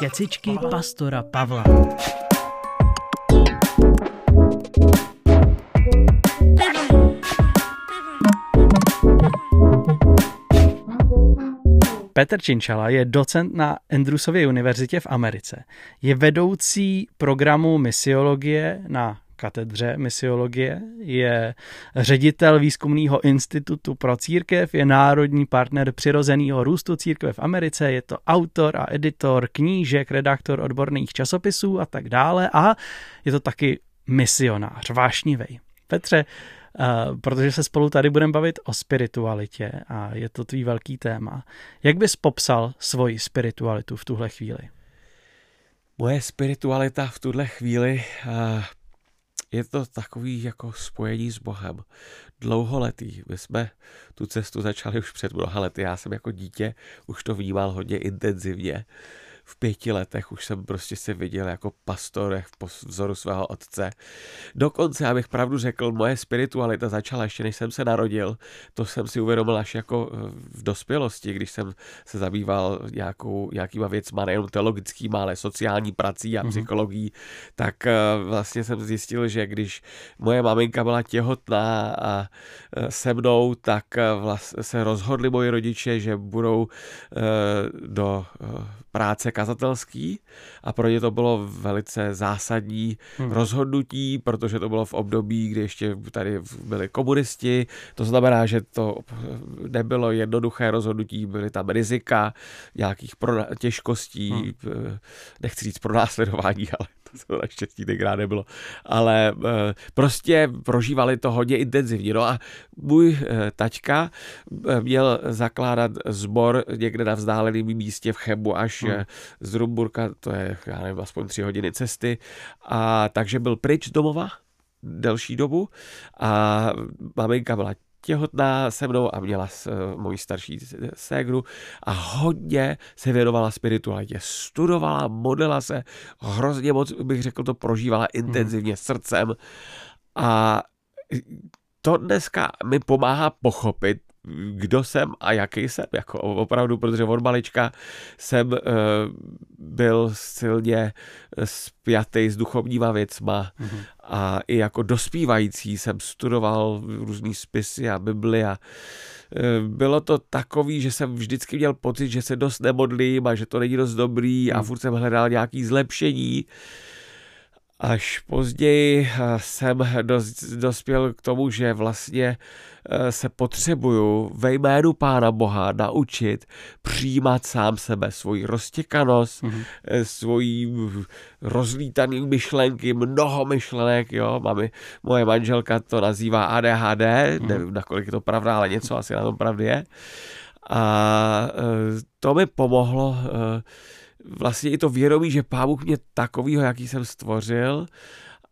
Kecičky pastora Pavla. Petr Činčala je docent na Andrewsově univerzitě v Americe. Je vedoucí programu misiologie na katedře misiologie, je ředitel výzkumného institutu pro církev, je národní partner přirozeného růstu církve v Americe, je to autor a editor knížek, redaktor odborných časopisů a tak dále a je to taky misionář, vášnivý. Petře, Uh, protože se spolu tady budeme bavit o spiritualitě a je to tvý velký téma. Jak bys popsal svoji spiritualitu v tuhle chvíli? Moje spiritualita v tuhle chvíli uh, je to takový jako spojení s Bohem. Dlouholetý. My jsme tu cestu začali už před mnoha lety. Já jsem jako dítě už to vnímal hodně intenzivně. V pěti letech už jsem prostě se viděl jako pastor po vzoru svého otce. Dokonce, abych pravdu řekl, moje spiritualita začala ještě než jsem se narodil. To jsem si uvědomil až jako eh, v dospělosti, když jsem se zabýval nějakou, nějakýma věcma, nejenom teologickýma, ale sociální prací a mm-hmm. psychologií, tak eh, vlastně jsem zjistil, že když moje maminka byla těhotná a eh, se mnou, tak vlastně se rozhodli moji rodiče, že budou do práce kazatelský a pro ně to bylo velice zásadní hmm. rozhodnutí, protože to bylo v období, kdy ještě tady byli komunisti, to znamená, že to nebylo jednoduché rozhodnutí, byly tam rizika nějakých těžkostí, hmm. nechci říct pro následování, ale to naštěstí tenkrát nebylo, ale eh, prostě prožívali to hodně intenzivně. No a můj eh, taťka eh, měl zakládat sbor někde na vzdáleném místě v Chebu až hmm. z Rumburka, to je, já nevím, aspoň tři hodiny cesty, a takže byl pryč domova delší dobu a maminka byla těhotná se mnou a měla s, uh, moji starší ségru a hodně se věnovala spiritualitě. Studovala, modela se, hrozně moc, bych řekl, to prožívala intenzivně hmm. srdcem a to dneska mi pomáhá pochopit, kdo jsem a jaký jsem, jako opravdu, protože od malička jsem uh, byl silně spjatý s duchovníma věcma mm-hmm. a i jako dospívající jsem studoval různý spisy a Bibli a uh, bylo to takový, že jsem vždycky měl pocit, že se dost nemodlím a že to není dost dobrý mm. a furt jsem hledal nějaký zlepšení. Až později eh, jsem dospěl k tomu, že vlastně eh, se potřebuju ve jménu Pána Boha naučit přijímat sám sebe, svoji roztěkanost, mm-hmm. svoji rozlítaný myšlenky, mnoho myšlenek, jo, mami, moje manželka to nazývá ADHD, mm-hmm. nevím, nakolik je to pravda, ale něco asi na tom pravdě je. A to mi pomohlo vlastně i to vědomí, že Pán Bůh mě takovýho, jaký jsem stvořil,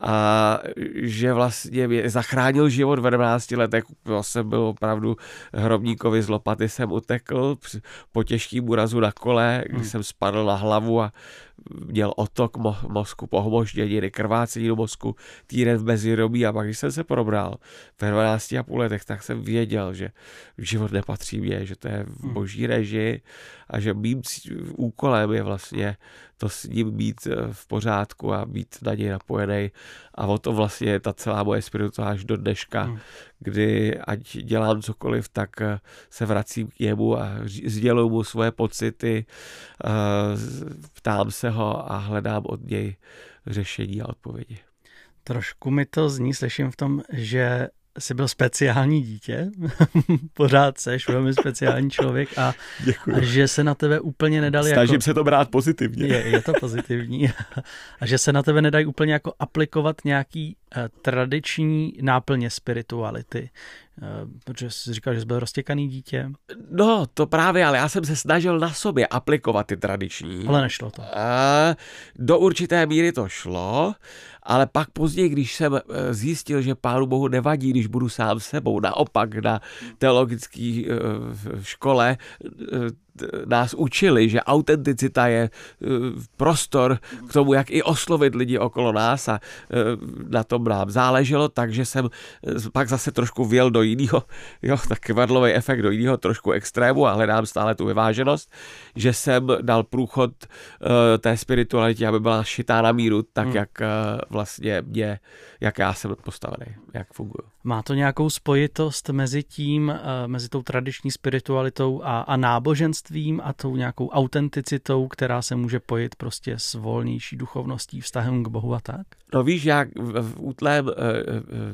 a že vlastně mě zachránil život v 12 letech. To jsem byl opravdu hrobníkovi z lopaty jsem utekl po těžkým úrazu na kole, když hmm. jsem spadl na hlavu a měl otok mo- mozku, pohmoždění, krvácení do mozku, týden v bezvědomí a pak, když jsem se probral ve 12 a půl letech, tak jsem věděl, že život nepatří mě, že to je v hmm. boží režii a že mým úkolem je vlastně to s ním být eh, v pořádku a být na něj napojený a o to vlastně je ta celá moje spirituálna až do dneška, hmm. kdy ať dělám cokoliv, tak eh, se vracím k němu a sděluju mu svoje pocity, eh, ptám se ho a hledám od něj řešení a odpovědi. Trošku mi to zní, slyším v tom, že jsi byl speciální dítě, pořád seš velmi speciální člověk a, a že se na tebe úplně nedali Snažím jako... se to brát pozitivně. Je, je to pozitivní. a že se na tebe nedají úplně jako aplikovat nějaký tradiční náplně spirituality. Uh, protože jsi říkal, že jsi byl roztěkaný dítě. No, to právě, ale já jsem se snažil na sobě aplikovat ty tradiční. Ale nešlo to. A do určité míry to šlo, ale pak později, když jsem eh, zjistil, že Pánu Bohu nevadí, když budu sám sebou, naopak na teologické eh, škole, eh, nás učili, že autenticita je prostor k tomu, jak i oslovit lidi okolo nás a na tom nám záleželo, takže jsem pak zase trošku věl do jiného, jo, tak kvadlový efekt do jiného trošku extrému a hledám stále tu vyváženost, že jsem dal průchod té spiritualitě, aby byla šitá na míru, tak hmm. jak vlastně mě, jak já jsem postavený, jak funguju. Má to nějakou spojitost mezi tím, mezi tou tradiční spiritualitou a, a náboženstvím a tou nějakou autenticitou, která se může pojit prostě s volnější duchovností, vztahem k Bohu a tak? No víš, jak v, v útlém e,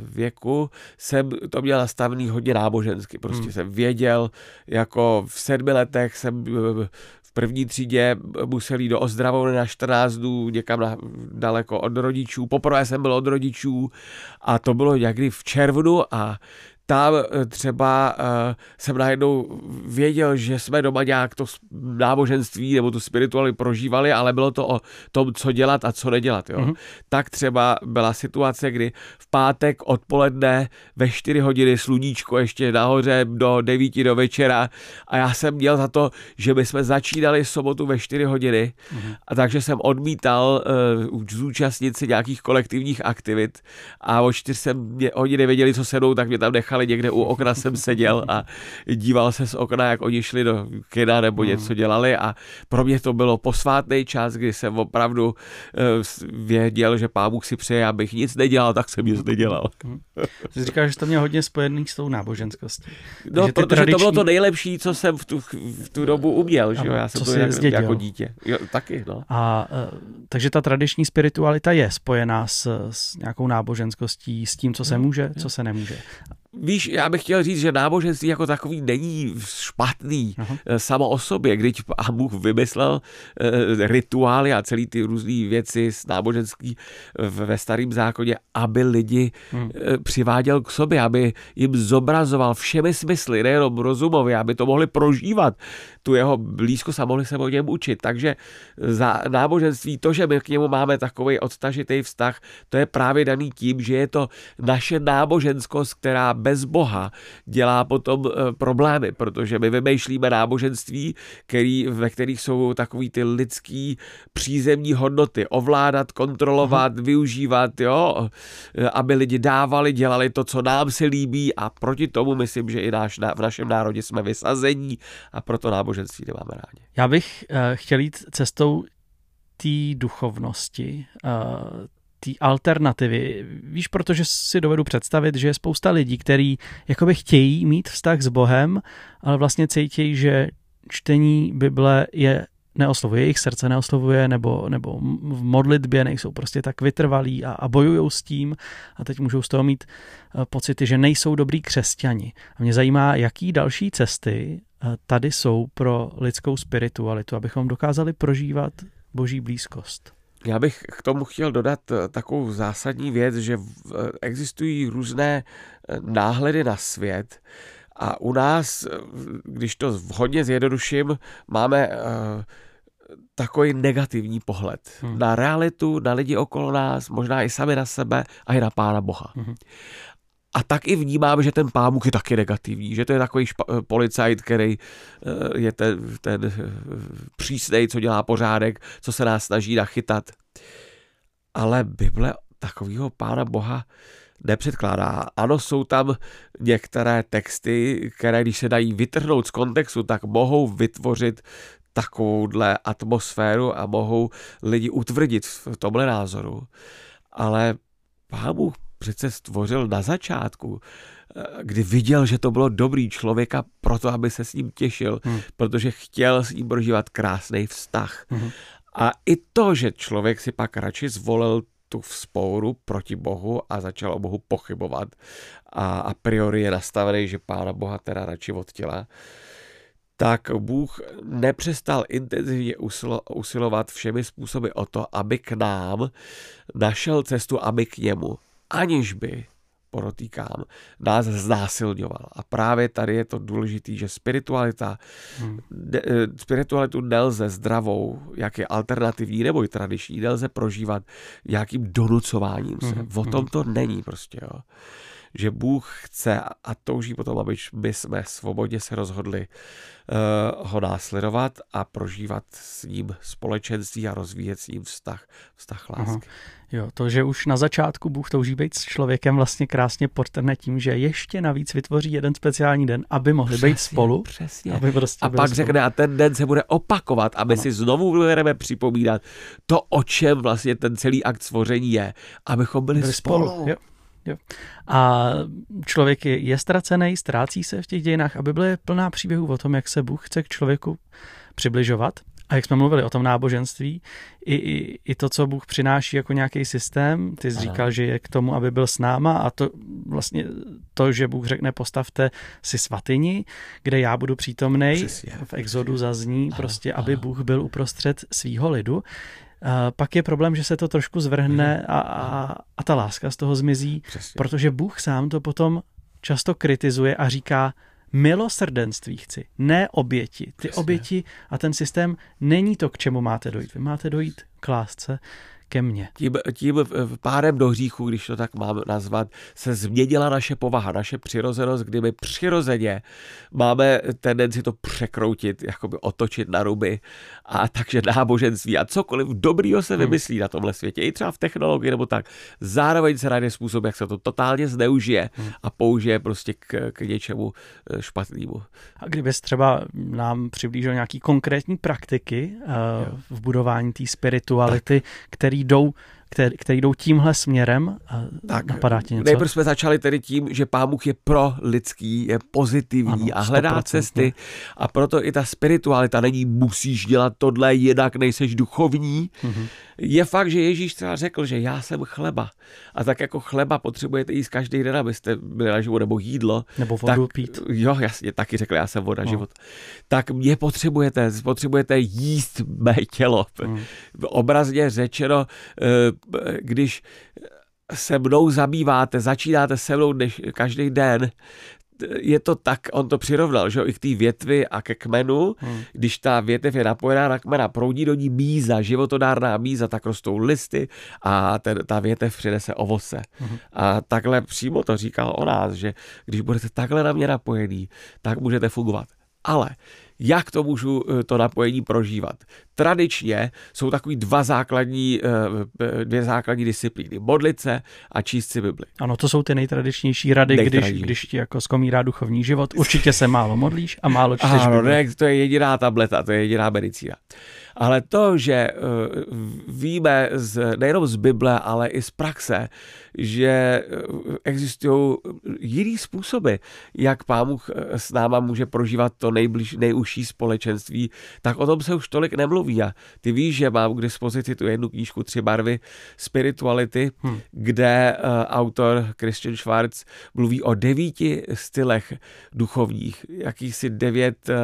věku jsem to měl nastavený hodně nábožensky. Prostě hmm. jsem věděl, jako v sedmi letech jsem e, v první třídě musel jít do ozdravovny na 14 dnů někam na, daleko od rodičů. Poprvé jsem byl od rodičů a to bylo někdy v červnu a tam eh, třeba uh, jsem najednou věděl, že jsme doma nějak to náboženství nebo tu spirituali prožívali, ale bylo to o tom, co dělat a co nedělat. Jo. Mm-hmm. Tak třeba byla situace, kdy v pátek odpoledne ve 4 hodiny sluníčko ještě nahoře do 9 do večera a já jsem měl za to, že my jsme začínali sobotu ve 4 hodiny mm-hmm. a takže jsem odmítal uh, zúčastnit se nějakých kolektivních aktivit a o 4 jsem mě, oni nevěděli, co se mnou, tak mě tam nechali nechali někde u okna, jsem seděl a díval se z okna, jak oni šli do kina nebo hmm. něco dělali a pro mě to bylo posvátný čas, kdy jsem opravdu uh, věděl, že pán Bůh si přeje, abych nic nedělal, tak jsem nic nedělal. Hmm. Ty říkáš, že to mě hodně spojený s tou náboženskostí. No, protože tradiční... to bylo to nejlepší, co jsem v tu, v tu dobu uměl, že jo? já jsem to jako, jako dítě. Jo, taky, no. A, uh, takže ta tradiční spiritualita je spojená s, s nějakou náboženskostí, s tím, co se může, co se nemůže. Víš, já bych chtěl říct, že náboženství jako takový není špatný uh-huh. samo o sobě, když pán Bůh vymyslel uh, rituály a celý ty různé věci z náboženství ve starém zákoně, aby lidi uh, přiváděl k sobě, aby jim zobrazoval všemi smysly, nejenom rozumově, aby to mohli prožívat, tu jeho blízkost a mohli se o něm učit. Takže za náboženství, to, že my k němu máme takový odtažitý vztah, to je právě daný tím, že je to naše náboženskost, která bez Boha dělá potom eh, problémy, protože my vymýšlíme náboženství, který, ve kterých jsou takový ty lidský přízemní hodnoty, ovládat, kontrolovat, Aha. využívat, jo, aby lidi dávali, dělali to, co nám se líbí a proti tomu myslím, že i náš, v našem národě jsme vysazení a proto náboženství nemáme rádi. Já bych uh, chtěl jít cestou té duchovnosti, uh, té alternativy. Víš, protože si dovedu představit, že je spousta lidí, kteří jakoby chtějí mít vztah s Bohem, ale vlastně cítí, že čtení Bible je neoslovuje, jejich srdce neoslovuje, nebo, nebo v modlitbě nejsou prostě tak vytrvalí a, a bojují s tím a teď můžou z toho mít uh, pocity, že nejsou dobrý křesťani. A mě zajímá, jaký další cesty tady jsou pro lidskou spiritualitu, abychom dokázali prožívat boží blízkost. Já bych k tomu chtěl dodat eh, takovou zásadní věc, že eh, existují různé eh, náhledy na svět a u nás, když to hodně zjednoduším, máme takový negativní pohled hmm. na realitu, na lidi okolo nás, možná i sami na sebe a i na Pána Boha. Hmm. A tak i vnímám, že ten pámuk je taky negativní, že to je takový špa- policajt, který uh, je ten, ten uh, přísnej, co dělá pořádek, co se nás snaží nachytat. Ale Bible takového pána Boha nepředkládá. Ano, jsou tam některé texty, které když se dají vytrhnout z kontextu, tak mohou vytvořit takovouhle atmosféru a mohou lidi utvrdit v tomhle názoru. Ale Pán Bůh přece stvořil na začátku, eh, kdy viděl, že to bylo dobrý člověka proto, aby se s ním těšil, hmm. protože chtěl s ním prožívat krásný vztah. Hmm. A i to, že člověk si pak radši zvolil tu vzpouru proti Bohu a začal o Bohu pochybovat a a priori je nastavený, že Pána Boha teda radši od těla, tak Bůh nepřestal intenzivně usilovat všemi způsoby o to, aby k nám našel cestu, aby k němu aniž by porotýkám, nás znásilňoval. A právě tady je to důležité, že spiritualita, hmm. ne, eh, spiritualitu nelze zdravou, jak je alternativní nebo i tradiční, nelze prožívat nějakým donucováním se. Hmm. O tom hmm. to není prostě. Jo. Že Bůh chce a touží potom, aby my jsme svobodně se rozhodli uh, ho následovat a prožívat s ním společenství a rozvíjet s ním vztah, vztah lásky. Aha. Jo, to, že už na začátku Bůh touží být s člověkem vlastně krásně podtrhne tím, že ještě navíc vytvoří jeden speciální den, aby mohli přesně, být spolu. Přesně. Aby prostě a pak spolu. řekne, a ten den se bude opakovat a my ano. si znovu budeme připomínat to, o čem vlastně ten celý akt stvoření je, abychom byli, byli spolu. spolu. Jo. Jo. A člověk je, je ztracený, ztrácí se v těch dějinách a Bible je plná příběhů o tom, jak se Bůh chce k člověku přibližovat. A jak jsme mluvili o tom náboženství, i, i, i to, co Bůh přináší jako nějaký systém, ty jsi říkal, že je k tomu, aby byl s náma a to vlastně to, že Bůh řekne postavte si svatyni, kde já budu přítomnej, v exodu zazní ano, prostě, aby ano. Bůh byl uprostřed svýho lidu. A pak je problém, že se to trošku zvrhne mhm. a, a, a ta láska z toho zmizí, Přesně. protože Bůh sám to potom často kritizuje a říká, milosrdenství chci, ne oběti. Ty Přesně. oběti a ten systém není to, k čemu máte dojít. Vy máte dojít k lásce, ke mně. Tím, tím pádem do hříchu, když to tak mám nazvat, se změnila naše povaha, naše přirozenost, kdy my přirozeně máme tendenci to překroutit, jakoby otočit na ruby a takže náboženství a cokoliv dobrýho se hmm. vymyslí hmm. na tomhle světě, i třeba v technologii nebo tak, zároveň se najde způsob, jak se to totálně zneužije hmm. a použije prostě k, k něčemu eh, špatnému. A kdybys třeba nám přiblížil nějaký konkrétní praktiky uh, v budování té spirituality, tak. který který jdou který, který jdou tímhle směrem a tak, napadá ti něco? Nejprve jsme začali tedy tím, že Pán Bůh je pro lidský, je pozitivní ano, a hledá cesty a proto i ta spiritualita není musíš dělat tohle, jinak nejseš duchovní. Mm-hmm. Je fakt, že Ježíš třeba řekl, že já jsem chleba a tak jako chleba potřebujete jíst každý den, abyste byli na život, nebo jídlo. Nebo vodu tak, pít. Jo, jasně, taky řekl, já jsem voda, no. život. Tak mě potřebujete, potřebujete jíst mé tělo. Mm. Obrazně řečeno, eh, když se mnou zabýváte, začínáte se mnou dneš, každý den, je to tak, on to přirovnal, že jo, i k té větvi a ke kmenu, hmm. když ta větev je napojená na kmena, proudí do ní míza, životodárná míza, tak rostou listy a ten, ta větev přinese ovoce. Hmm. A takhle přímo to říkal o nás, že když budete takhle na mě napojený, tak můžete fungovat. Ale jak to můžu eh, to napojení prožívat. Tradičně jsou takový dva základní, eh, eh, dvě základní disciplíny. Modlit se a číst si Bibli. Ano, to jsou ty nejtradičnější rady, když, když ti jako zkomírá duchovní život. Určitě se málo modlíš a málo čteš Ano, ne, to je jediná tableta, to je jediná medicína. Ale to, že víme z, nejenom z Bible, ale i z praxe, že existují jiný způsoby, jak Pán Bůh s náma může prožívat to nejbliž, nejužší společenství, tak o tom se už tolik nemluví. A ty víš, že mám k dispozici tu jednu knížku Tři barvy spirituality, hmm. kde uh, autor Christian Schwartz mluví o devíti stylech duchovních, jakýchsi devět uh,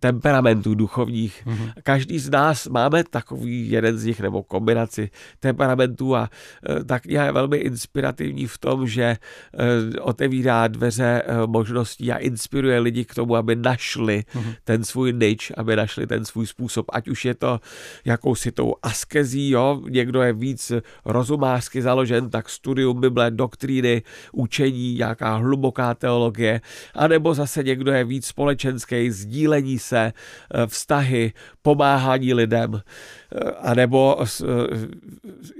temperamentů duchovních. Hmm. Každý z nás máme takový jeden z nich nebo kombinaci temperamentů a uh, tak je velmi inspirativní v tom, že uh, otevírá dveře uh, možností a inspiruje lidi k tomu, aby našli mm-hmm. ten svůj nič, aby našli ten svůj způsob, ať už je to jakousi tou askezí, jo, někdo je víc rozumářsky založen, tak studium Bible, doktríny, učení, nějaká hluboká teologie, anebo zase někdo je víc společenský, sdílení se, eh, vztahy, pomáhání lidem, eh, anebo eh,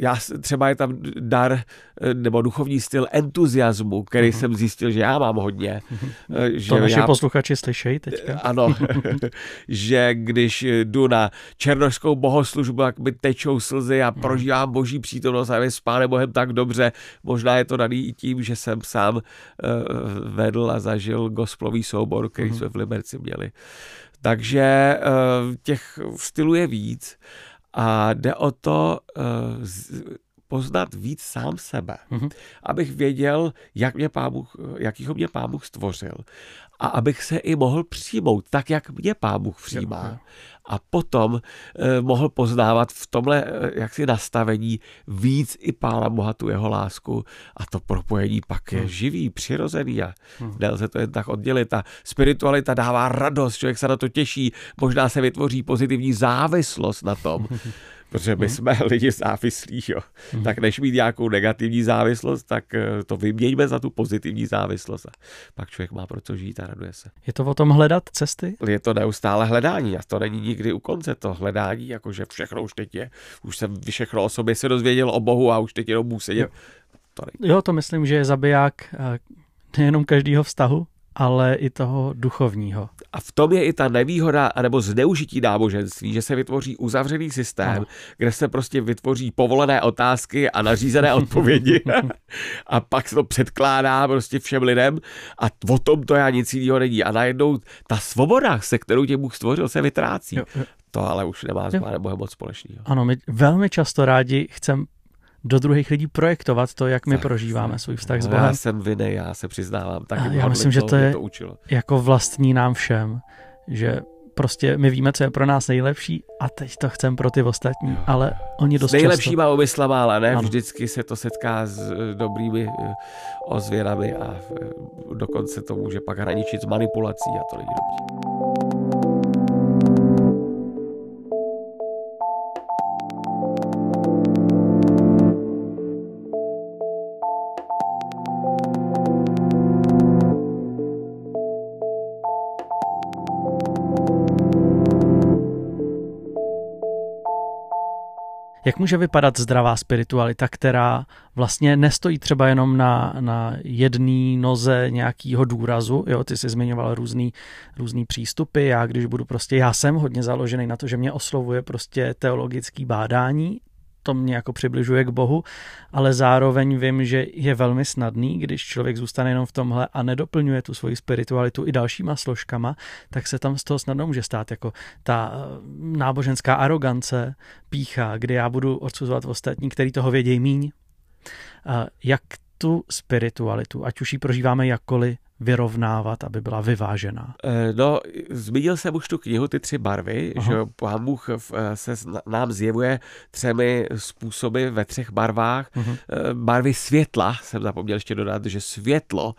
já, třeba je tam dar nebo duchovní styl entuziasmu, který uh-huh. jsem zjistil, že já mám hodně. Uh-huh. Že to naši já... posluchači slyšejí teďka. Ano, že když jdu na černožskou bohoslužbu, jak mi tečou slzy a mhm. prožívám boží přítomnost a je s pánem Bohem tak dobře, možná je to daný i tím, že jsem sám uh, vedl a zažil gospelový soubor, který uh-huh. jsme v Liberci měli. Takže uh, těch stylů je víc a jde o to uh, poznat víc sám sebe, mm-hmm. abych věděl, jak mě pán Bůh, jakýho mě pán Bůh stvořil a abych se i mohl přijmout tak, jak mě pán Bůh přijímá. A potom eh, mohl poznávat v tomhle eh, jaksi nastavení víc i pána Boha tu jeho lásku a to propojení pak je hmm. živý, přirozený a hmm. nelze to jen tak oddělit. A spiritualita dává radost, člověk se na to těší, možná se vytvoří pozitivní závislost na tom. Protože my hmm. jsme lidi závislí, jo. Hmm. Tak než mít nějakou negativní závislost, tak eh, to vyměňme za tu pozitivní závislost. A pak člověk má pro co žít a raduje se. Je to o tom hledat cesty? Je to neustále hledání a to není nikdy u konce to hledání, jakože všechno už teď je. Už jsem všechno o sobě se dozvěděl o Bohu a už teď jenom musím sedět. To jo, to myslím, že je zabiják eh, nejenom každého vztahu, ale i toho duchovního. A v tom je i ta nevýhoda nebo zneužití náboženství, že se vytvoří uzavřený systém, ano. kde se prostě vytvoří povolené otázky a nařízené odpovědi a pak se to předkládá prostě všem lidem a o tom to já nic jiného není. A najednou ta svoboda, se kterou tě Bůh stvořil, se vytrácí. Jo, jo. To ale už nemá s Pánem Bohem moc společného. Ano, my velmi často rádi chceme do druhých lidí projektovat to, jak my tak, prožíváme svůj vztah s Bohem. Já jsem viny, já se přiznávám. Tak já myslím, že to je to učilo. jako vlastní nám všem, že prostě my víme, co je pro nás nejlepší a teď to chceme pro ty ostatní, jo. ale oni dost Nejlepšíma často... umyslama, ale ne ano. vždycky se to setká s eh, dobrými eh, ozvěnami a eh, dokonce to může pak hraničit s manipulací a to není dobrý. Jak může vypadat zdravá spiritualita, která vlastně nestojí třeba jenom na, na jedné noze nějakého důrazu, jo, ty jsi zmiňoval různý, různý přístupy, já když budu prostě, já jsem hodně založený na to, že mě oslovuje prostě teologický bádání, to mě jako přibližuje k Bohu, ale zároveň vím, že je velmi snadný, když člověk zůstane jenom v tomhle a nedoplňuje tu svoji spiritualitu i dalšíma složkama, tak se tam z toho snadno může stát jako ta eh, náboženská arogance, pícha, kdy já budu odsuzovat ostatní, který toho vědějí míň. Jak tu spiritualitu, ať už ji prožíváme jakkoliv, vyrovnávat, aby byla vyvážená? Eh, no, zmínil jsem už tu knihu Ty tři barvy, Aha. že pán Bůh eh, se nám zjevuje třemi způsoby ve třech barvách. Uh-huh. Barvy světla, jsem zapomněl ještě dodat, že světlo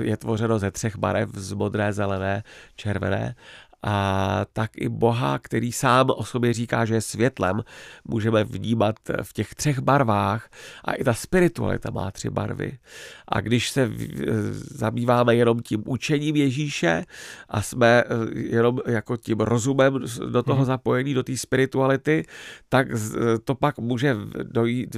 je tvořeno ze třech barev, z modré, zelené, červené a tak i Boha, který sám o sobě říká, že je světlem, můžeme vnímat v těch třech barvách a i ta spiritualita má tři barvy. A když se zabýváme jenom tím učením Ježíše a jsme eh, jenom jako tím rozumem do toho mhm. zapojení, do té spirituality, tak to pak může dojít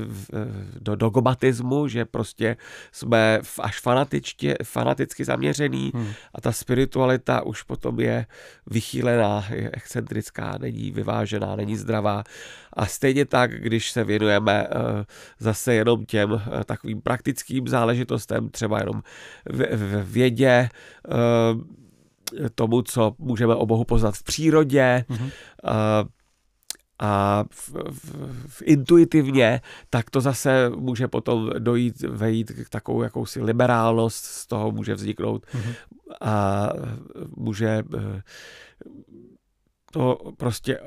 do dogmatismu, že prostě jsme až fanatičtě, fanaticky zaměřený hmm. a ta spiritualita už potom je vychýlená, je excentrická, není vyvážená, není zdravá. A stejně tak, když se věnujeme eh, zase jenom těm eh, takovým praktickým záležitostem, třeba jenom v vědě, eh, tomu, co můžeme o Bohu poznat v přírodě, mm-hmm. a v, v, v, intuitivně, tak to zase může potom dojít, vejít k takovou jakousi liberálnost, z toho může vzniknout mm-hmm. a může to prostě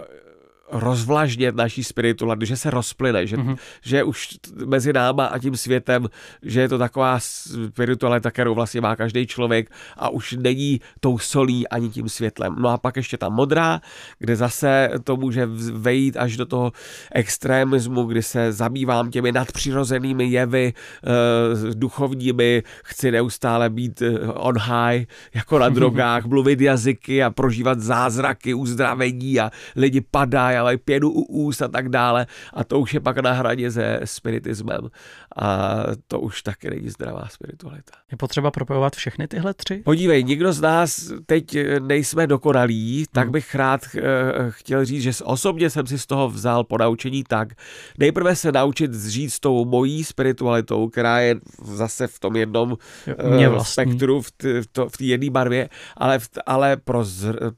rozvlažnět naší spiritualitu, že se rozplyne, že, mm-hmm. že už mezi náma a tím světem, že je to taková spiritualita, kterou vlastně má každý člověk a už není tou solí ani tím světlem. No a pak ještě ta modrá, kde zase to může vejít až do toho extremismu, kdy se zabývám těmi nadpřirozenými jevy, uh, duchovními, chci neustále být uh, on high, jako na drogách, mluvit jazyky a prožívat zázraky, uzdravení a lidi padají a mají pěnu u úst a tak dále. A to už je pak na hraně se spiritismem. A to už taky není zdravá spiritualita. Je potřeba propojovat všechny tyhle tři? Podívej, nikdo z nás teď nejsme dokonalí, tak hmm. bych rád eh, chtěl říct, že osobně jsem si z toho vzal po naučení tak, nejprve se naučit zžít s tou mojí spiritualitou, která je zase v tom jednom uh, spektru, v, t, v té jedné barvě, ale, v, ale pro zr,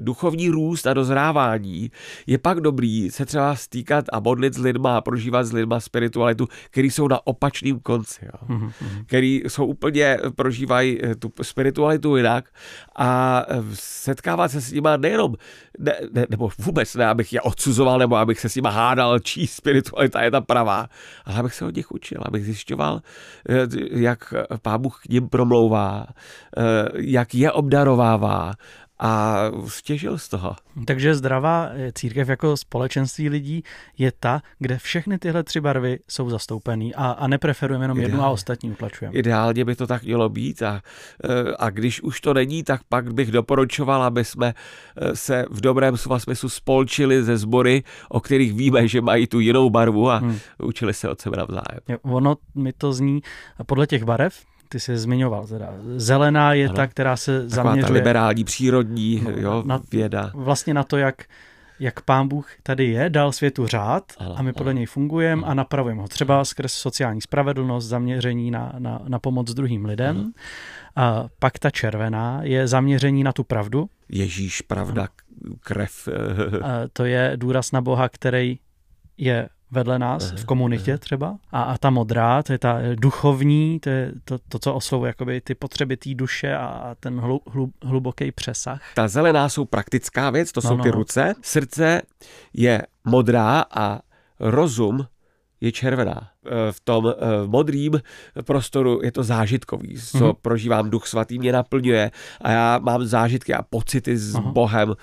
duchovní růst a dozrávání je pak dobrý se třeba stýkat a modlit s lidma a prožívat s lidma spiritualitu, který jsou na opačném konci, jo. Mm-hmm. který jsou úplně, prožívají eh, tu spiritualitu jinak a eh, setkávat se s nima nejenom, ne, ne, nebo vůbec ne, abych je odsuzoval, nebo abych se s nima hádal, čí spiritualita je ta pravá, ale abych se od nich učil, abych zjišťoval, eh, jak Pán Bůh k ním promlouvá, jak je obdarovává a stěžil z toho. Takže zdravá církev jako společenství lidí je ta, kde všechny tyhle tři barvy jsou zastoupený a, a nepreferujeme jenom jednu a ostatní utlačujeme. Ideálně by to tak mělo být a, a když už to není, tak pak bych doporučoval, aby jsme se v dobrém slova smyslu spolčili ze sbory, o kterých víme, že mají tu jinou barvu a hmm. učili se od sebe navzájem. Ono mi to zní podle těch barev, ty jsi zmiňoval. Teda. Zelená je ano. ta, která se Taková zaměřuje... ta liberální, přírodní no, jo, na, věda. Vlastně na to, jak, jak pán Bůh tady je, dal světu řád ano, a my podle ano. něj fungujeme a napravujeme ho. Třeba skrz sociální spravedlnost, zaměření na, na, na pomoc druhým lidem. Ano. A pak ta červená je zaměření na tu pravdu. Ježíš, pravda, ano. krev. a to je důraz na Boha, který je vedle nás v komunitě třeba. A, a ta modrá, to je ta duchovní, to je to, to co oslovuje jakoby ty potřeby té duše a ten hlu, hlu, hluboký přesah. Ta zelená jsou praktická věc, to no, jsou no, ty no. ruce. Srdce je modrá a rozum je červená. E, v tom e, modrým prostoru je to zážitkový, co mm-hmm. prožívám, duch svatý mě naplňuje a já mám zážitky a pocity s Aha. Bohem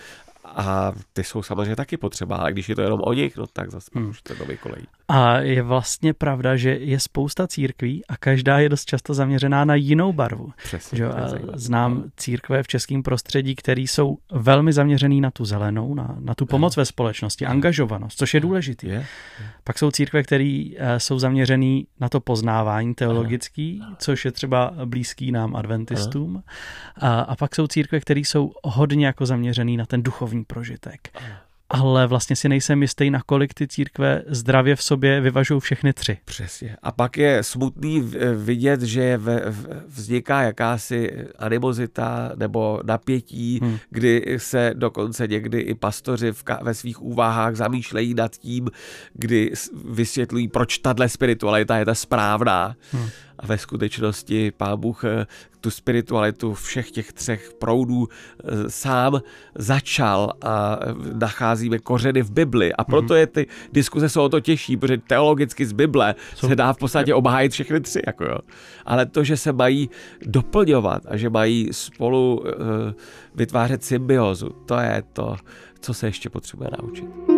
a ty jsou samozřejmě taky potřeba, ale když je to jenom o nich, no tak zase hmm. už to nový kolejí. A je vlastně pravda, že je spousta církví a každá je dost často zaměřená na jinou barvu. Přesně, že? A znám církve v českém prostředí, které jsou velmi zaměřený na tu zelenou, na, na tu pomoc ve společnosti, angažovanost, což je důležitý. Je, je. Pak jsou církve, které eh, jsou zaměřený na to poznávání teologický, což je třeba blízký nám adventistům. A, a pak jsou církve, které jsou hodně jako zaměřený na ten duchovní prožitek ale vlastně si nejsem jistý, nakolik ty církve zdravě v sobě vyvažují všechny tři. Přesně. A pak je smutný vidět, že vzniká jakási animozita nebo napětí, hmm. kdy se dokonce někdy i pastoři ve svých úvahách zamýšlejí nad tím, kdy vysvětlují, proč tahle spiritualita je ta správná. Hmm a ve skutečnosti pán Bůh eh, tu spiritualitu všech těch třech proudů eh, sám začal a eh, nacházíme kořeny v Bibli a proto mhm. je ty diskuze jsou o to těžší, protože teologicky z Bible se dá v podstatě obhájit všechny tři. Jako jo. Ale to, že se mají doplňovat a že mají spolu vytvářet symbiozu, to je to, co se ještě potřebuje naučit.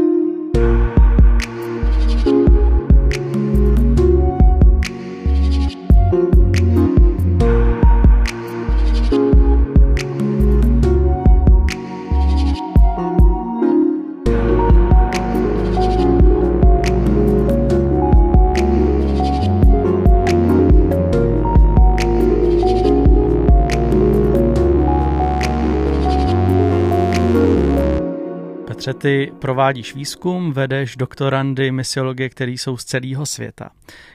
Petře, ty provádíš výzkum, vedeš doktorandy misiologie, který jsou z celého světa.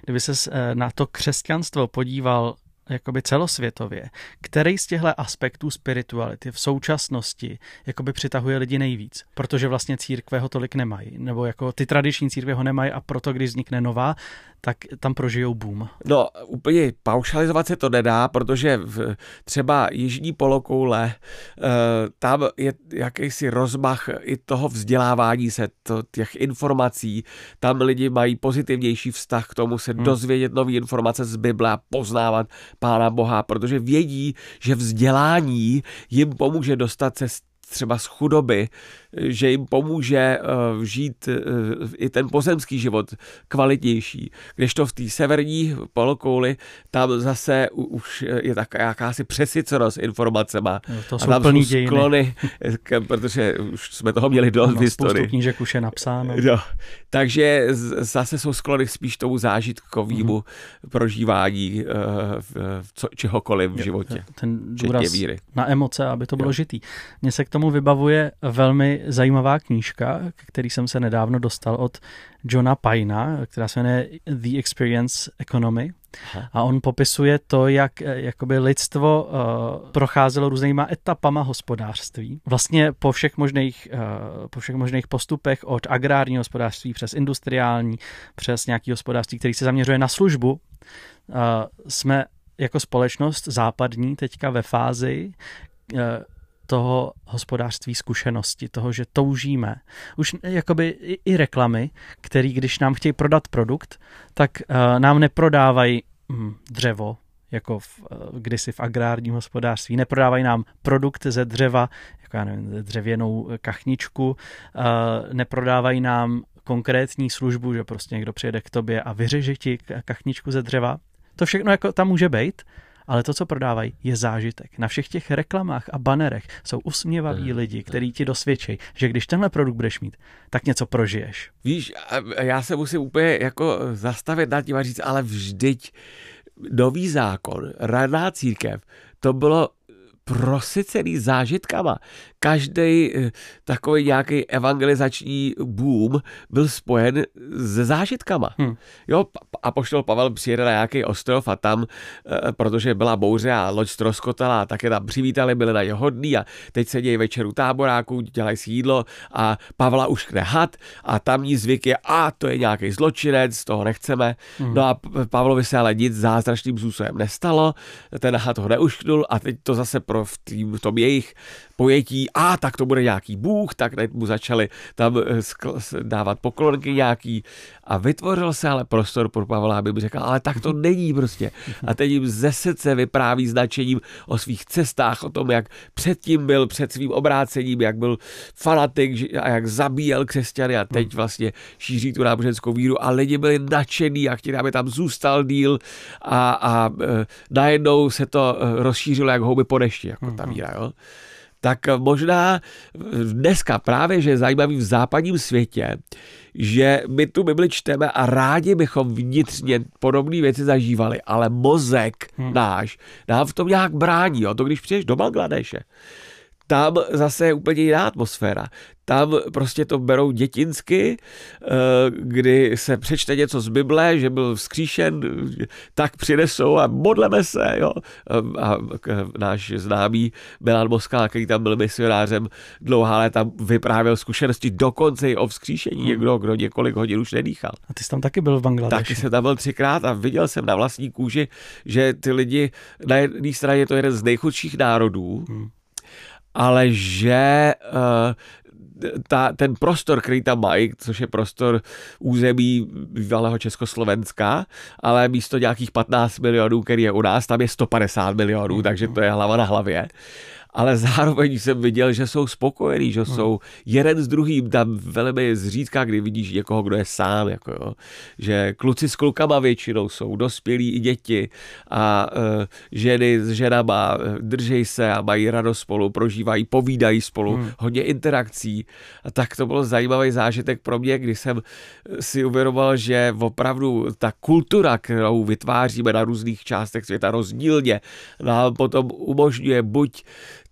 Kdyby se eh, na to křesťanstvo podíval jakoby celosvětově, který z těchto aspektů spirituality v současnosti jakoby přitahuje lidi nejvíc, protože vlastně církve ho tolik nemají, nebo jako ty tradiční církve ho nemají a proto, když vznikne nová, tak tam prožijou boom. No, úplně paušalizovat se to nedá, protože v třeba jižní polokoule eh, tam je jakýsi rozmach i toho vzdělávání se, to, těch informací. Tam lidi mají pozitivnější vztah k tomu se hmm. dozvědět nové informace z Bible a poznávat Pána Boha, protože vědí, že vzdělání jim pomůže dostat se třeba z chudoby, že jim pomůže uh, žít uh, i ten pozemský život kvalitnější. Kdežto v té severní polokouli tam zase už je tak jakási přesycenost informacema. No, to jsou a tam plný jsou sklony, k, protože už jsme toho měli dost ano, v historii. knížek už je napsáno. No, takže zase jsou sklony spíš tomu zážitkovému mm-hmm. prožívání uh, co, čehokoliv v životě. Ten důraz víry. na emoce, aby to bylo jo. žitý. Mně se k tomu vybavuje velmi zajímavá knížka, který jsem se nedávno dostal od Johna Pina, která se jmenuje The Experience Economy. Aha. A on popisuje to, jak eh, jakoby lidstvo uh, procházelo různýma etapama hospodářství. Vlastně po všech možných, uh, po všech možných postupech od agrárního hospodářství přes industriální, přes nějaký hospodářství, který se zaměřuje na službu, uh, jsme jako společnost západní teďka ve fázi, toho hospodářství zkušenosti, toho, že toužíme. Už jakoby i, i reklamy, který když nám chtějí prodat produkt, tak uh, nám neprodávají hm, dřevo, jako v, eh, kdysi v agrárním hospodářství. Neprodávají nám produkt ze dřeva, jako já nevím, dřevěnou kachničku, neprodávají nám konkrétní službu, že prostě někdo přijede k tobě a vyřeže ti kachničku ze dřeva. To všechno jako tam může být, ale to, co prodávají, je zážitek. Na všech těch reklamách a banerech jsou usměvaví mm. lidi, kteří ti dosvědčí, že když tenhle produkt budeš mít, tak něco prožiješ. Víš, já se musím úplně jako zastavit nad tím a říct, ale vždyť nový zákon, radná církev, to bylo prosycený zážitkama. Každý eh, takový nějaký evangelizační boom byl spojen se zážitkama. Hmm. Jo, a poštol Pavel přijede na nějaký ostrov a tam, eh, protože byla bouře a loď stroskotala, tak je tam přivítali, byli na ně hodný a teď se dějí večeru táboráků, dělají si jídlo a Pavla už had a tamní zvyk je, a to je nějaký zločinec, toho nechceme. Hmm. No a Pavlovi se ale nic zázračným způsobem nestalo, ten had ho neušknul a teď to zase pro v, tým, v tom jejich pojetí, a tak to bude nějaký bůh, tak mu začali tam eh, dávat poklonky nějaký a vytvořil se ale prostor pro Pavla, aby mu řekl, ale tak to není prostě. A teď jim ze srdce vypráví značením o svých cestách, o tom, jak předtím byl před svým obrácením, jak byl fanatik a jak zabíjel křesťany a teď vlastně šíří tu náboženskou víru a lidi byli nadšení a chtěli, aby tam zůstal díl a, a e, najednou se to e, rozšířilo jak houby po dešti, jako ta víra. Jo? Tak možná dneska právě, že je zajímavý v západním světě, že my tu Bibli čteme a rádi bychom vnitřně podobné věci zažívali, ale mozek hmm. náš nám v tom nějak brání. Jo? To když přijdeš do Bangladeše, tam zase je úplně jiná atmosféra tam prostě to berou dětinsky, eh, kdy se přečte něco z Bible, že byl vzkříšen, tak přinesou a modleme se, jo. A náš známý Milan Moskal, který tam byl misionářem dlouhá léta, vyprávěl zkušenosti dokonce i o vzkříšení hmm. někdo, kdo několik hodin už nedýchal. A ty jsi tam taky byl v Bangladeši. Taky jsem tam byl třikrát a viděl jsem na vlastní kůži, že ty lidi, na jedné straně je to jeden z nejchudších národů, hmm ale že uh, ta, ten prostor, který tam mají, což je prostor území bývalého Československa, ale místo nějakých 15 milionů, který je u nás, tam je 150 milionů, takže to je hlava na hlavě ale zároveň jsem viděl, že jsou spokojení, že hmm. jsou jeden s druhým tam velmi zřídka, kdy vidíš někoho, kdo je sám, jako jo. že kluci s klukama většinou jsou dospělí i děti a uh, ženy s ženama e, držej se a mají radost spolu, prožívají, povídají spolu, hmm. hodně interakcí a tak to byl zajímavý zážitek pro mě, kdy jsem si uvědomoval, že opravdu ta kultura, kterou vytváříme na různých částech světa rozdílně, nám potom umožňuje buď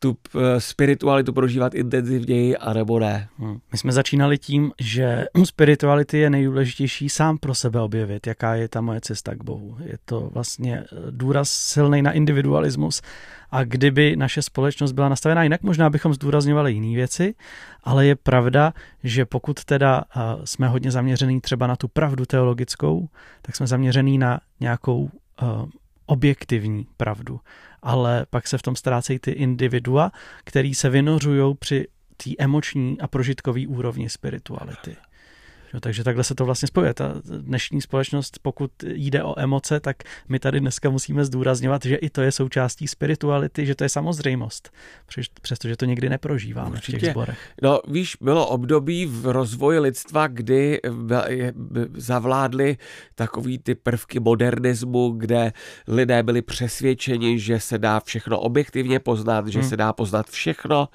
tu eh, spiritualitu prožívat intenzivněji, anebo ne. Hmm. My jsme začínali tím, že spirituality je nejdůležitější sám pro sebe objevit, jaká je ta moje cesta k Bohu. Je to vlastně eh, důraz silný na individualismus a kdyby naše společnost byla nastavená jinak, možná bychom zdůrazňovali jiné věci, ale je pravda, že pokud teda eh, jsme hodně zaměřený třeba na tu pravdu teologickou, tak jsme zaměřený na nějakou objektivní pravdu ale pak se v tom ztrácejí ty individua, který se vynořují při té emoční a prožitkové úrovni spirituality. Takže takhle se to vlastně spojuje. Ta dnešní společnost, pokud jde o emoce, tak my tady dneska musíme zdůrazňovat, že i to je součástí spirituality, že to je samozřejmost, přestože to někdy neprožíváme Určitě. v těch zborech. No víš, bylo období v rozvoji lidstva, kdy zavládly takový ty prvky modernismu, kde lidé byli přesvědčeni, že se dá všechno objektivně poznat, že hmm. se dá poznat všechno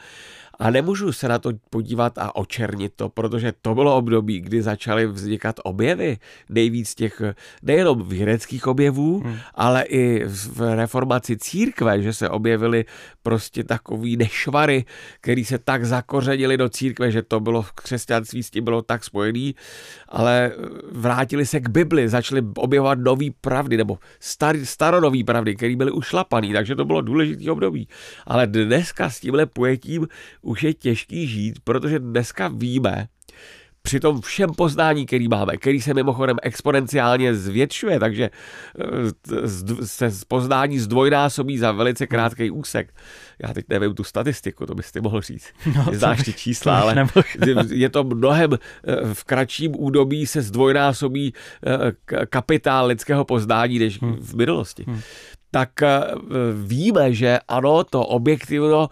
a nemůžu se na to podívat a očernit to, protože to bylo období, kdy začaly vznikat objevy, nejvíc těch nejenom vědeckých objevů, hmm. ale i v reformaci církve, že se objevily prostě takový nešvary, který se tak zakořenili do církve, že to bylo v křesťanství s tím bylo tak spojený, ale vrátili se k Bibli, začali objevovat nový pravdy, nebo star, staronový pravdy, které byly ušlapaný, takže to bylo důležitý období. Ale dneska s tímhle pojetím už je těžký žít, protože dneska víme, při tom všem poznání, který máme, který se mimochodem exponenciálně zvětšuje, takže eh, se poznání zdvojnásobí za velice krátký úsek. Já teď nevím tu statistiku, to bys ty mohl říct. No, Znáš ty čísla, ale je to mnohem eh, v kratším údobí se zdvojnásobí eh, kapitál lidského poznání než hmm. v minulosti. Hmm tak eh, víme, že ano, to objektivno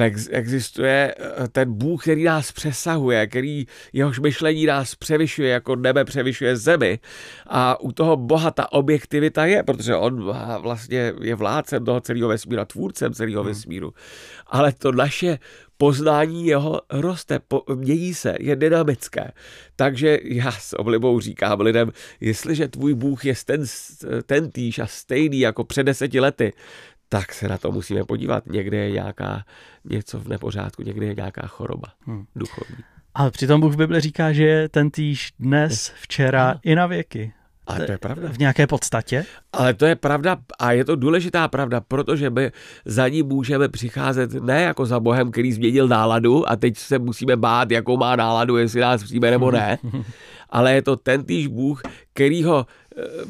eh, existuje eh, ten Bůh, který nás přesahuje, který jehož myšlení nás převyšuje, jako nebe převyšuje zemi. A u toho Boha ta objektivita je, protože on vlastně je vládcem toho celého vesmíru, tvůrcem celého hmm. vesmíru. Ale to naše poznání jeho roste, po, mění se, je dynamické. Takže já s oblibou říkám lidem, jestliže tvůj Bůh je ten, ten týž a stejný jako před deseti lety, tak se na to musíme podívat. Někde je nějaká něco v nepořádku, někde je nějaká choroba hmm. duchovní. Ale přitom Bůh v Bibli říká, že je ten týž dnes, včera no. i na věky. Ale to je pravda. V nějaké podstatě? Ale to je pravda a je to důležitá pravda, protože my za ní můžeme přicházet ne jako za Bohem, který změnil náladu a teď se musíme bát, jakou má náladu, jestli nás přijme nebo ne, ale je to ten týž Bůh, kterýho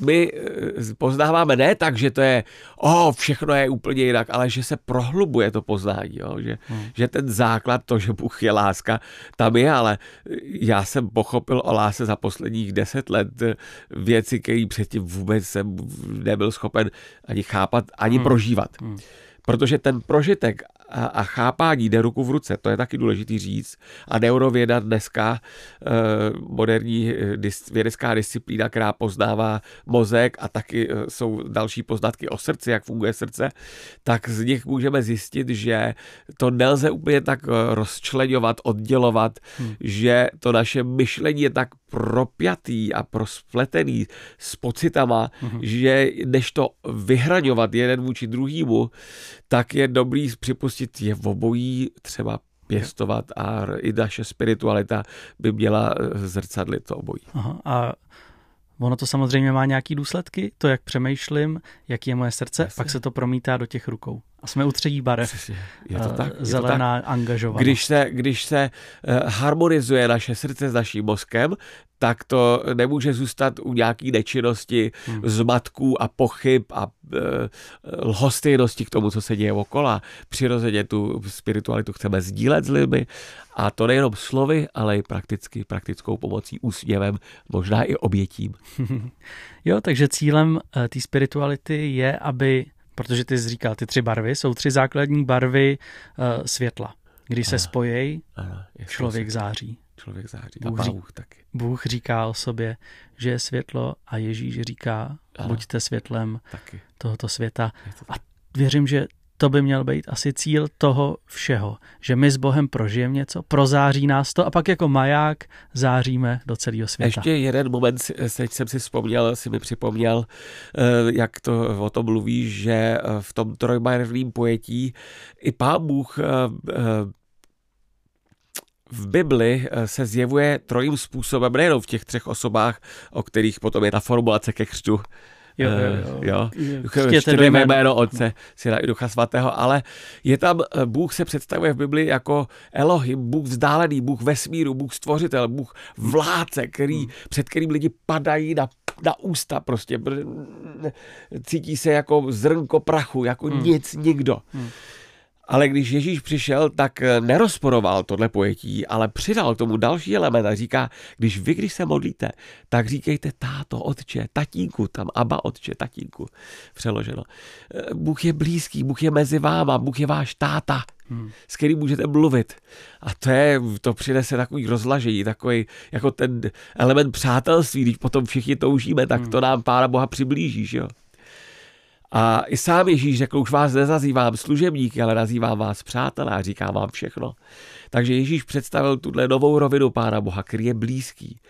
my eh, poznáváme ne tak, že to je, o, oh, všechno je úplně jinak, ale že se prohlubuje to poznání, jo? Že, hmm. že ten základ, to, že Bůh je láska, tam je, ale já jsem pochopil o lásce za posledních deset let eh, věci, které předtím vůbec jsem nebyl schopen ani chápat, ani hmm. prožívat. Hmm. Protože ten prožitek a, a chápání jde ruku v ruce, to je taky důležitý říct. A neurověda dneska, eh, moderní eh, dis, vědecká disciplína, která poznává mozek a taky eh, jsou další poznatky o srdci, jak funguje srdce, tak z nich můžeme zjistit, že to nelze úplně tak rozčlenovat, oddělovat, hmm. že to naše myšlení je tak propjatý a prospletený s pocitama, hmm. že než to vyhraňovat jeden vůči druhému, tak je dobrý připustit je v obojí třeba pěstovat a i naše spiritualita by měla zrcadlit to obojí. Aha, a ono to samozřejmě má nějaký důsledky, to, jak přemýšlím, jaký je moje srdce, Jasně. pak se to promítá do těch rukou. A jsme u třetí barev. Je to tak. Je Zelená to tak. angažovanost. Když se, když se uh, harmonizuje naše srdce s naším mozkem, tak to nemůže zůstat u nějaký nečinnosti, hmm. zmatků a pochyb a uh, lhostejnosti k tomu, co se děje okolo. Přirozeně tu spiritualitu chceme sdílet s lidmi a to nejenom slovy, ale i prakticky, praktickou pomocí, úsměvem, možná i obětím. jo, takže cílem uh, té spirituality je, aby protože ty jsi říkal, ty tři barvy jsou tři základní barvy uh, světla. Když se spojí, člověk září. Člověk září. Bůh, a Bůh taky. Bůh říká o sobě, že je světlo a Ježíš říká, ano. buďte světlem taky. tohoto světa. A věřím, že to by měl být asi cíl toho všeho, že my s Bohem prožijeme něco, prozáří nás to a pak jako maják záříme do celého světa. Ještě jeden moment, teď jsem si vzpomněl, si mi připomněl, eh, jak to o tom mluví, že eh, v tom trojbarevném pojetí i Pán Bůh eh, v Bibli se zjevuje trojím způsobem, nejenom v těch třech osobách, o kterých potom je ta formulace ke křtu, Jo, jo, jo. jo. jméno Otce, Syna i Ducha Svatého, ale je tam, eh, Bůh se představuje v Bibli jako Elohim, Bůh vzdálený, Bůh vesmíru, Bůh stvořitel, Bůh vládce, který, hmm. před kterým lidi padají na na ústa prostě. Cítí se jako zrnko prachu, jako hmm. nic, nikdo. Hmm. Ale když Ježíš přišel, tak eh, nerozporoval tohle pojetí, ale přidal k tomu další element a říká, když vy, když se modlíte, tak říkejte táto, otče, tatínku, tam aba, otče, tatínku, přeloženo. Eh, Bůh je blízký, Bůh je mezi váma, Bůh je váš táta, hmm. s kterým můžete mluvit. A to, je, to přinese takový rozlažení, takový jako ten element přátelství, když potom všichni toužíme, tak hmm. to nám Pána Boha přiblíží, jo. A i sám Ježíš řekl, už vás nezazývám služebníky, ale nazývám vás přátelé a říkám vám všechno. Takže Ježíš představil tuhle novou rovinu Pána Boha, který je blízký.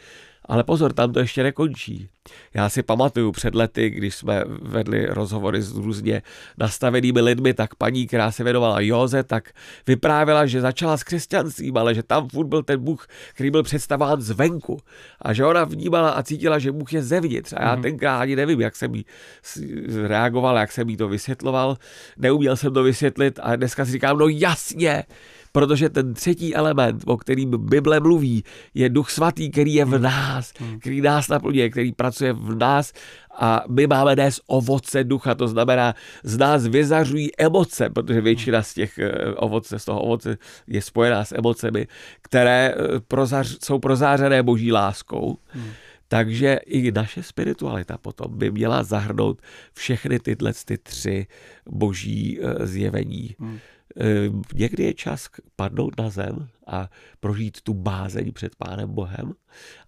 Ale pozor, tam to ještě nekončí. Já si pamatuju před lety, když jsme vedli rozhovory s různě nastavenými lidmi, tak paní, která se věnovala Joze, tak vyprávěla, že začala s křesťanstvím, ale že tam furt byl ten Bůh, který byl představán zvenku. A že ona vnímala a cítila, že Bůh je zevnitř. A já mm. tenkrát ani nevím, jak jsem jí reagoval, jak jsem jí to vysvětloval. Neuměl jsem to vysvětlit a dneska si říkám, no jasně, protože ten třetí element, o kterým Bible mluví, je duch svatý, který je v hmm. nás, hmm. který nás naplňuje, který pracuje v nás a my máme dnes ovoce ducha, to znamená, z nás vyzařují emoce, protože většina z těch eh, ovoce, z toho ovoce je spojená s emocemi, které eh, prozař, jsou prozářené boží láskou. Hmm Takže i naše spiritualita potom by měla zahrnout všechny tyhle ty tři boží eh, zjevení. Hmm. Eh, někdy je čas padnout na zem a prožít tu bázeň před Pánem Bohem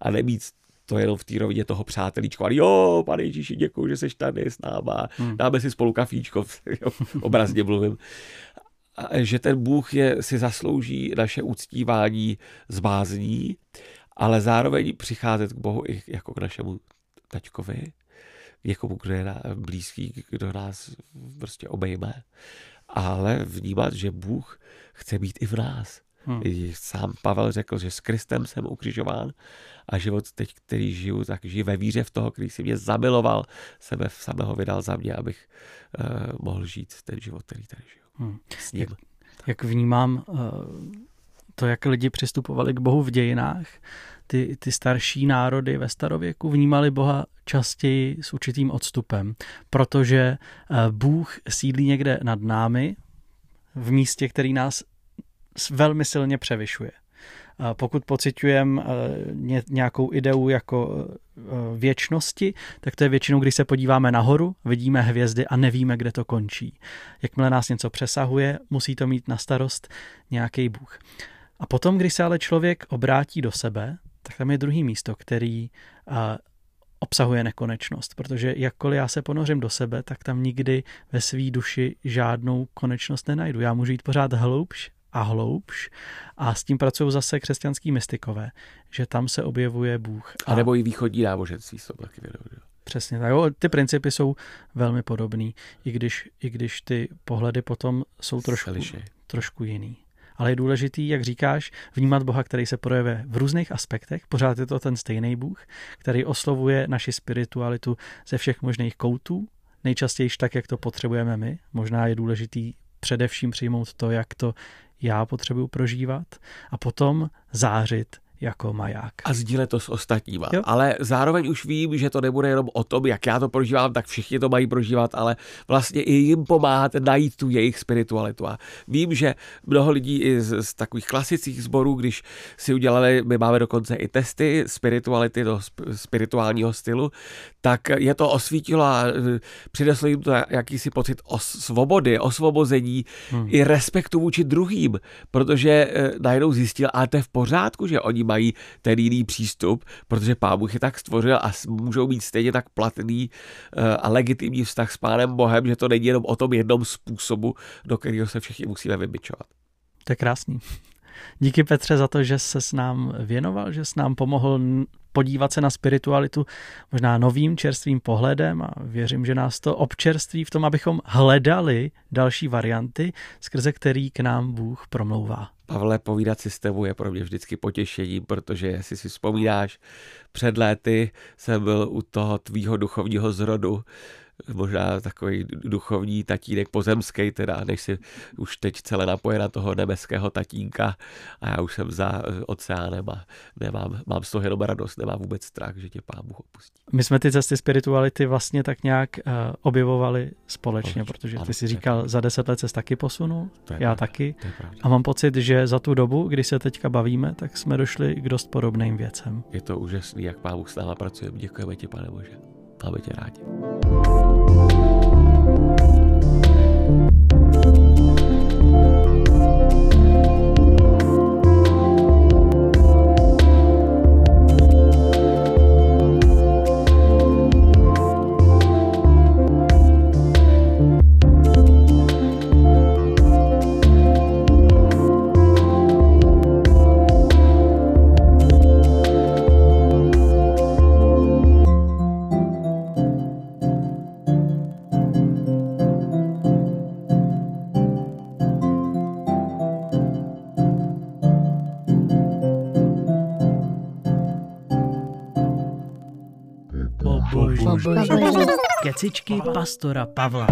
a nemít to jenom v té rovině toho přátelíčku, ale jo, pane Ježíši, děkuji, že jsi tady s náma, hmm. dáme si spolu kafíčko, jo, obrazně mluvím. A že ten Bůh je, si zaslouží naše uctívání z bázní, ale zároveň přicházet k Bohu i jako k našemu taťkovi, někomu, kdo je blízký, kdo nás prostě obejme, ale vnímat, že Bůh chce být i v nás. Hmm. Sám Pavel řekl, že s Kristem jsem ukřižován a život teď, který žiju, tak žiju ve víře v toho, který si mě zamiloval, sebe v samého vydal za mě, abych uh, mohl žít ten život, který tady žiju. Hmm. S ním. Jak, jak vnímám uh, to, jak lidi přistupovali k Bohu v dějinách, ty, ty starší národy ve starověku vnímali Boha častěji s určitým odstupem, protože uh, Bůh sídlí někde nad námi, v místě, který nás velmi silně převyšuje. Pokud pocitujeme eh, nějakou ideu jako eh, věčnosti, tak to je většinou, když se podíváme nahoru, vidíme hvězdy a nevíme, kde to končí. Jakmile nás něco přesahuje, musí to mít na starost nějaký Bůh. A potom, když se ale člověk obrátí do sebe, tak tam je druhý místo, který eh, obsahuje nekonečnost, protože jakkoliv já se ponořím do sebe, tak tam nikdy ve své duši žádnou konečnost nenajdu. Já můžu jít pořád hloubš a hloubš a s tím pracují zase křesťanský mystikové, že tam se objevuje Bůh. A, a nebo i východní náboženství jsou taky vědomě. Přesně tak. Jo, ty principy jsou velmi podobný, i když, i když ty pohledy potom jsou trošku, trošku jiný. Ale je důležitý, jak říkáš, vnímat Boha, který se projevuje v různých aspektech. Pořád je to ten stejný Bůh, který oslovuje naši spiritualitu ze všech možných koutů, nejčastěji tak, jak to potřebujeme my. Možná je důležitý především přijmout to, jak to já potřebuju prožívat a potom zářit jako maják. A sdílet to s ostatníma. Jo. Ale zároveň už vím, že to nebude jenom o tom, jak já to prožívám, tak všichni to mají prožívat, ale vlastně i jim pomáhat najít tu jejich spiritualitu. A vím, že mnoho lidí i z, z takových klasických sborů, když si udělali, my máme dokonce i testy spirituality do spirituálního stylu, tak je to osvítilo a e, přineslo jim to jakýsi pocit o svobody, osvobození hmm. i respektu vůči druhým, protože e, najednou zjistil, a to je v pořádku, že oni mají ten jiný přístup, protože Pán Bůh je tak stvořil a můžou mít stejně tak platný eh, a legitimní vztah s Pánem Bohem, že to není jenom o tom jednom způsobu, do kterého se všichni musíme vybičovat. To je krásný. Díky Petře za to, že se s nám věnoval, že s nám pomohl podívat se na spiritualitu možná novým čerstvým pohledem a věřím, že nás to občerství v tom, abychom hledali další varianty, skrze který k nám Bůh promlouvá. Pavle, povídat si s tebou je pro mě vždycky potěšení, protože jestli si vzpomínáš, před léty jsem byl u toho tvýho duchovního zrodu, možná takový duchovní tatínek pozemský, teda, než si už teď celé napoje na toho nebeského tatínka a já už jsem za oceánem a nemám, mám z toho jenom radost, nemám vůbec strach, že tě pán Bůh opustí. My jsme ty cesty spirituality vlastně tak nějak uh, objevovali společně, protože ty si říkal, za deset let se taky posunul, já pravda, taky. A mám pocit, že za tu dobu, kdy se teďka bavíme, tak jsme došli k dost podobným věcem. Je to úžasný, jak pán Bůh s náma pracuje. Děkujeme ti, pane Bože. Máme tě rádi. Kecičky pastora Pavla.